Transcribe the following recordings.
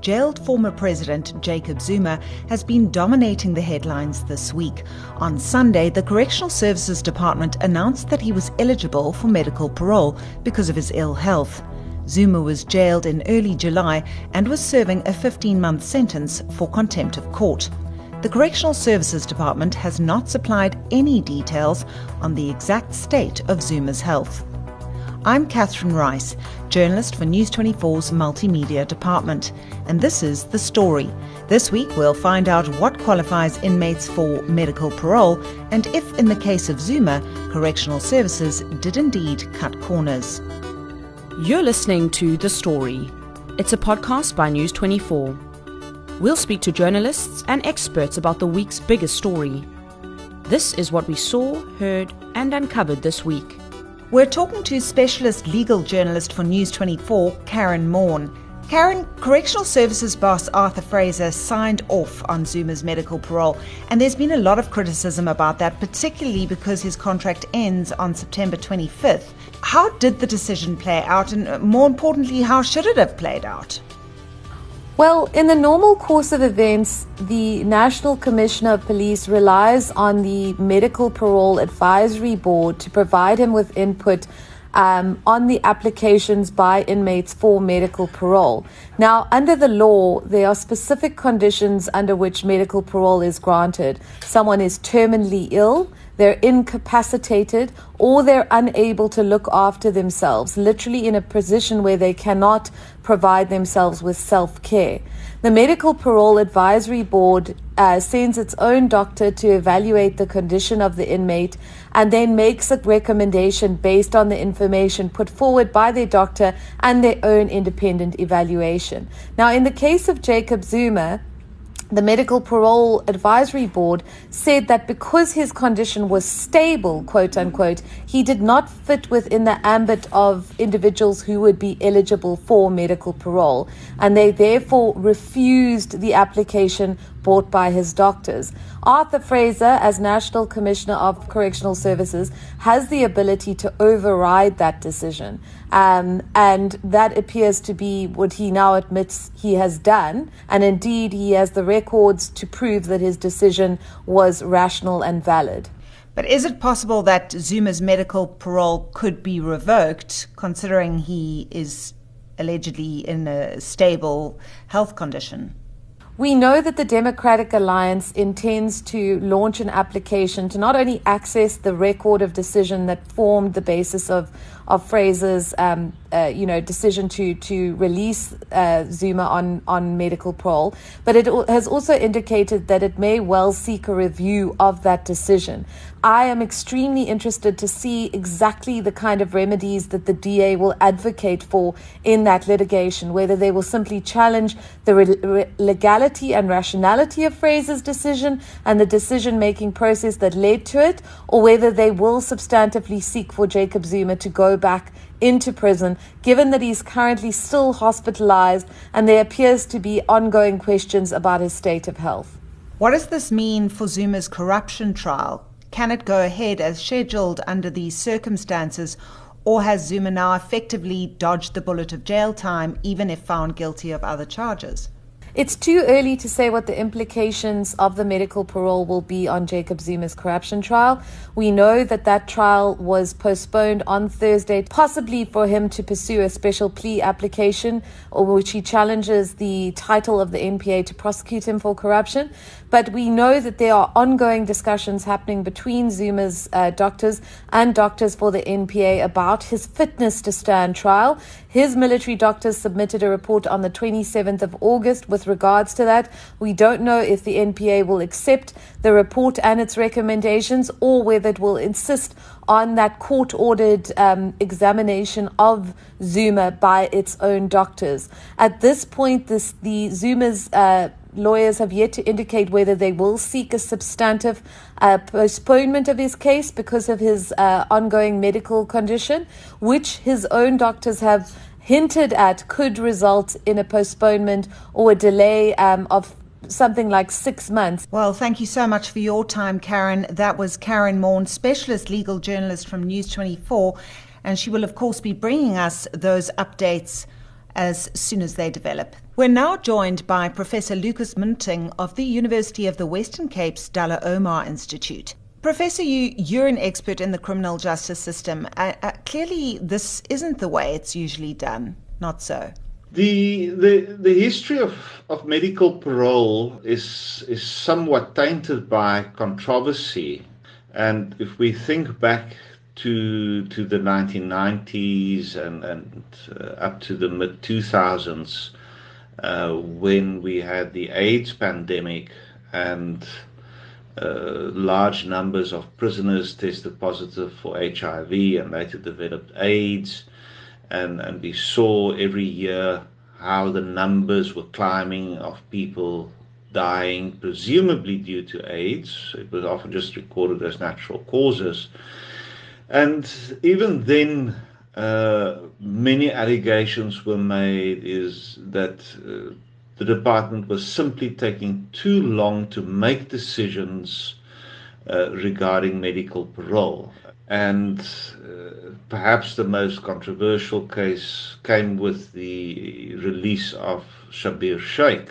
jailed former President Jacob Zuma has been dominating the headlines this week. On Sunday, the Correctional Services Department announced that he was eligible for medical parole because of his ill health. Zuma was jailed in early July and was serving a 15 month sentence for contempt of court. The Correctional Services Department has not supplied any details on the exact state of Zuma's health. I'm Catherine Rice, journalist for News 24's Multimedia Department, and this is The Story. This week we'll find out what qualifies inmates for medical parole and if, in the case of Zuma, correctional services did indeed cut corners. You're listening to The Story. It's a podcast by News 24. We'll speak to journalists and experts about the week's biggest story. This is what we saw, heard, and uncovered this week. We're talking to specialist legal journalist for News 24, Karyn Maughan. Karyn, Correctional Services boss Arthur Fraser signed off on Zuma's medical parole, and there's been a lot of criticism about that, particularly because his contract ends on September 25th. How did the decision play out, and uh, more importantly, how should it have played out? Well, in the normal course of events, the National Commissioner of Police relies on the Medical Parole Advisory Board to provide him with input um, on the applications by inmates for medical parole. Now, under the law, there are specific conditions under which medical parole is granted. Someone is terminally ill, they're incapacitated, or they're unable to look after themselves, literally in a position where they cannot provide themselves with self care. The Medical Parole Advisory Board uh, sends its own doctor to evaluate the condition of the inmate and then makes a recommendation based on the information put forward by their doctor and their own independent evaluation. Now, in the case of Jacob Zuma, the Medical Parole Advisory Board said that because his condition was stable, quote unquote, he did not fit within the ambit of individuals who would be eligible for medical parole, and they therefore refused the application brought by his doctors. Arthur Fraser, as National Commissioner of Correctional Services, has the ability to override that decision. Um, and that appears to be what he now admits he has done. And indeed, he has the records to prove that his decision was rational and valid. But is it possible that Zuma's medical parole could be revoked, considering he is allegedly in a stable health condition? We know that the Democratic Alliance intends to launch an application to not only access the record of decision that formed the basis of, of Fraser's um, uh, you know, decision to to release uh, Zuma on on medical parole, but it has also indicated that it may well seek a review of that decision. I am extremely interested to see exactly the kind of remedies that the DA will advocate for in that litigation, whether they will simply challenge the re- legality and rationality of Fraser's decision and the decision making process that led to it, or whether they will substantively seek for Jacob Zuma to go back into prison, given that he's currently still hospitalized and there appears to be ongoing questions about his state of health. What does this mean for Zuma's corruption trial? Can it go ahead as scheduled under these circumstances, or has Zuma now effectively dodged the bullet of jail time, even if found guilty of other charges? It's too early to say what the implications of the medical parole will be on Jacob Zuma's corruption trial. We know that that trial was postponed on Thursday, possibly for him to pursue a special plea application, or which he challenges the title of the NPA to prosecute him for corruption. But we know that there are ongoing discussions happening between Zuma's uh, doctors and doctors for the NPA about his fitness to stand trial. His military doctors submitted a report on the 27th of August with regards to that. We don't know if the NPA will accept the report and its recommendations or whether it will insist on that court ordered um, examination of Zuma by its own doctors. At this point, this, the Zuma's uh, lawyers have yet to indicate whether they will seek a substantive uh, postponement of his case because of his uh, ongoing medical condition, which his own doctors have hinted at could result in a postponement or a delay um, of something like six months. Well, thank you so much for your time, Karyn. That was Karyn Maughan, specialist legal journalist from News 24, and she will, of course, be bringing us those updates as soon as they develop. We're now joined by Professor Lukas Muntingh of the University of the Western Cape's Dullah Omar Institute. Professor, you, you're an expert in the criminal justice system. Uh, uh, clearly, this isn't the way it's usually done. Not so. The, the, the history of, of medical parole is, is somewhat tainted by controversy. And if we think back to, to the 1990s and, and uh, up to the mid 2000s, uh, when we had the AIDS pandemic and uh, large numbers of prisoners tested positive for HIV and later developed AIDS. And, and we saw every year how the numbers were climbing of people dying, presumably due to AIDS. It was often just recorded as natural causes. And even then, uh, many allegations were made is that uh, the department was simply taking too long to make decisions uh, regarding medical parole. And uh, perhaps the most controversial case came with the release of Schabir Shaik.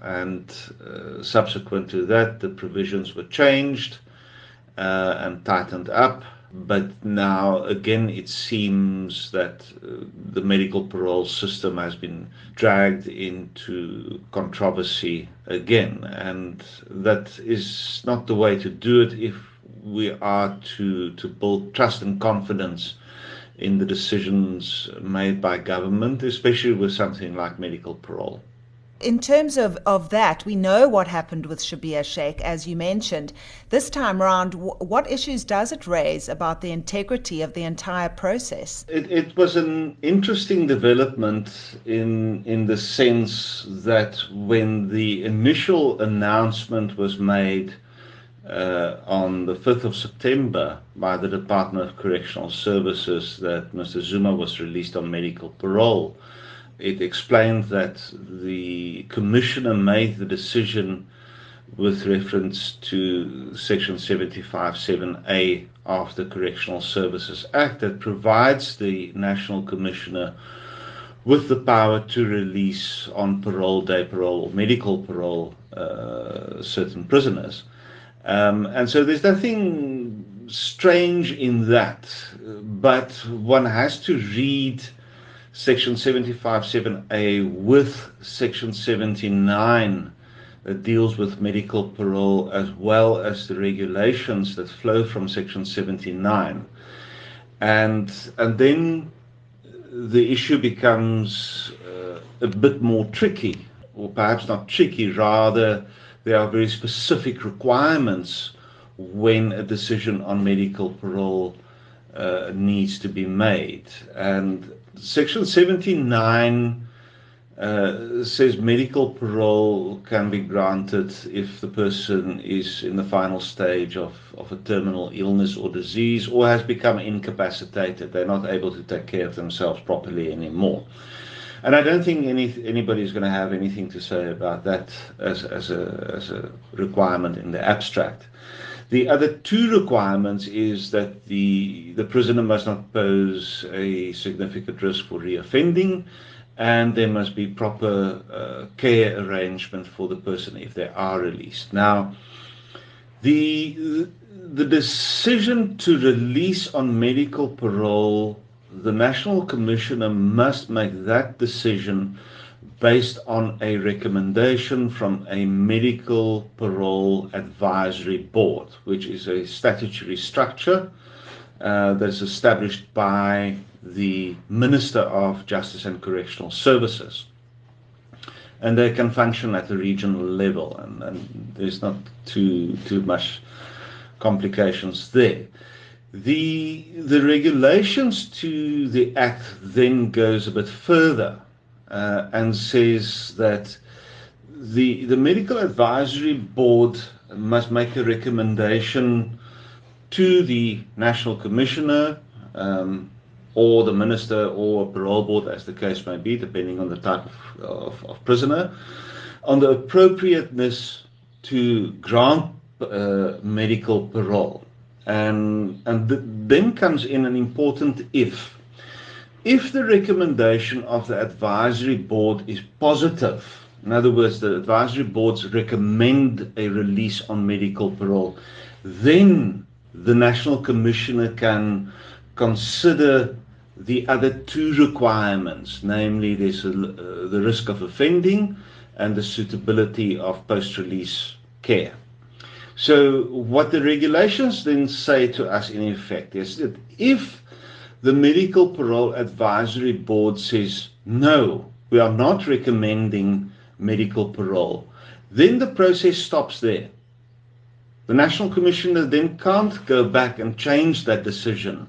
And uh, subsequent to that, the provisions were changed uh, and tightened up. But now, again, it seems that uh, the medical parole system has been dragged into controversy again. And that is not the way to do it if we are to, to build trust and confidence in the decisions made by government, especially with something like medical parole. In terms of, of that, we know what happened with Schabir Shaik, as you mentioned. This time around, w- what issues does it raise about the integrity of the entire process? It, it was an interesting development in, in the sense that when the initial announcement was made uh, on the 5th of September by the Department of Correctional Services that Mr. Zuma was released on medical parole, it explained that the commissioner made the decision with reference to section 75.7a of the Correctional Services Act that provides the national commissioner with the power to release on parole, day parole, or medical parole uh, certain prisoners. Um, and so there's nothing strange in that, but one has to read Section 75.7a with Section 79 that deals with medical parole as well as the regulations that flow from Section 79. And, and then the issue becomes uh, a bit more tricky, or perhaps not tricky, rather, there are very specific requirements when a decision on medical parole uh, needs to be made. And Section 79 uh, says medical parole can be granted if the person is in the final stage of, of a terminal illness or disease or has become incapacitated. They're not able to take care of themselves properly anymore. And I don't think any anybody is going to have anything to say about that as, as, a, as a requirement in the abstract. The other two requirements is that the, the prisoner must not pose a significant risk for reoffending, and there must be proper uh, care arrangement for the person if they are released. Now, the the decision to release on medical parole, the National Commissioner must make that decision based on a recommendation from a medical parole advisory board, which is a statutory structure uh, that's established by the Minister of Justice and Correctional Services. And they can function at the regional level, and, and there's not too too much complications there. The the regulations to the Act then goes a bit further uh, and says that the the medical advisory board must make a recommendation to the national commissioner um, or the minister or a parole board, as the case may be, depending on the type of, of, of prisoner, on the appropriateness to grant uh, medical parole. And, and th- then comes in an important if if the recommendation of the advisory board is positive, in other words, the advisory boards recommend a release on medical parole, then the National Commissioner can consider the other two requirements, namely there's a, uh, the risk of offending and the suitability of post-release care. So what the regulations then say to us in effect is that if the medical parole advisory board says no, we are not recommending medical parole, then the process stops there. The National Commissioner then can't go back and change that decision.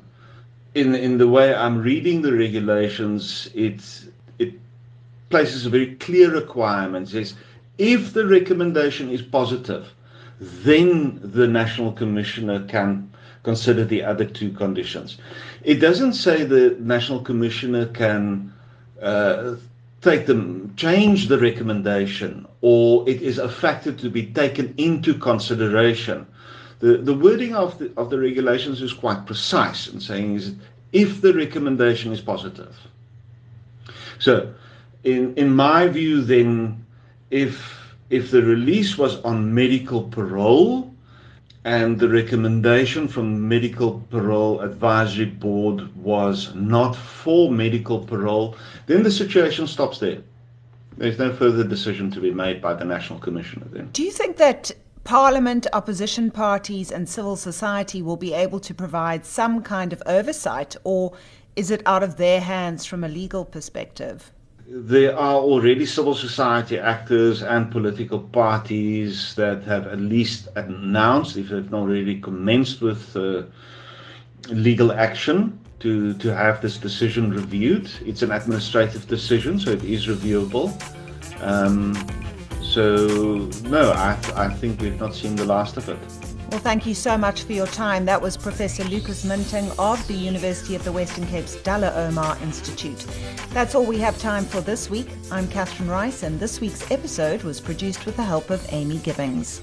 In in the way I'm reading the regulations, it it places a very clear requirement. It says if the recommendation is positive, then the National Commissioner can consider the other two conditions. It doesn't say the National Commissioner can uh, take them change the recommendation or it is a factor to be taken into consideration the the wording of the of the regulations is quite precise in saying is if the recommendation is positive so in in my view then if if the release was on medical parole and the recommendation from medical parole advisory board was not for medical parole then the situation stops there. There's no further decision to be made by the national commissioner then. Do you think that parliament opposition parties and civil society will be able to provide some kind of oversight or is it out of their hands from a legal perspective there are already civil society actors and political parties that have at least announced, if they've not already commenced with uh, legal action to, to have this decision reviewed. It's an administrative decision, so it is reviewable. Um, so, no, I, I think we've not seen the last of it. Well, thank you so much for your time. That was Professor Lukas Muntingh of the University of the Western Cape's Dullah Omar Institute. That's all we have time for this week. I'm Catherine Rice, and this week's episode was produced with the help of Amy Gibbings.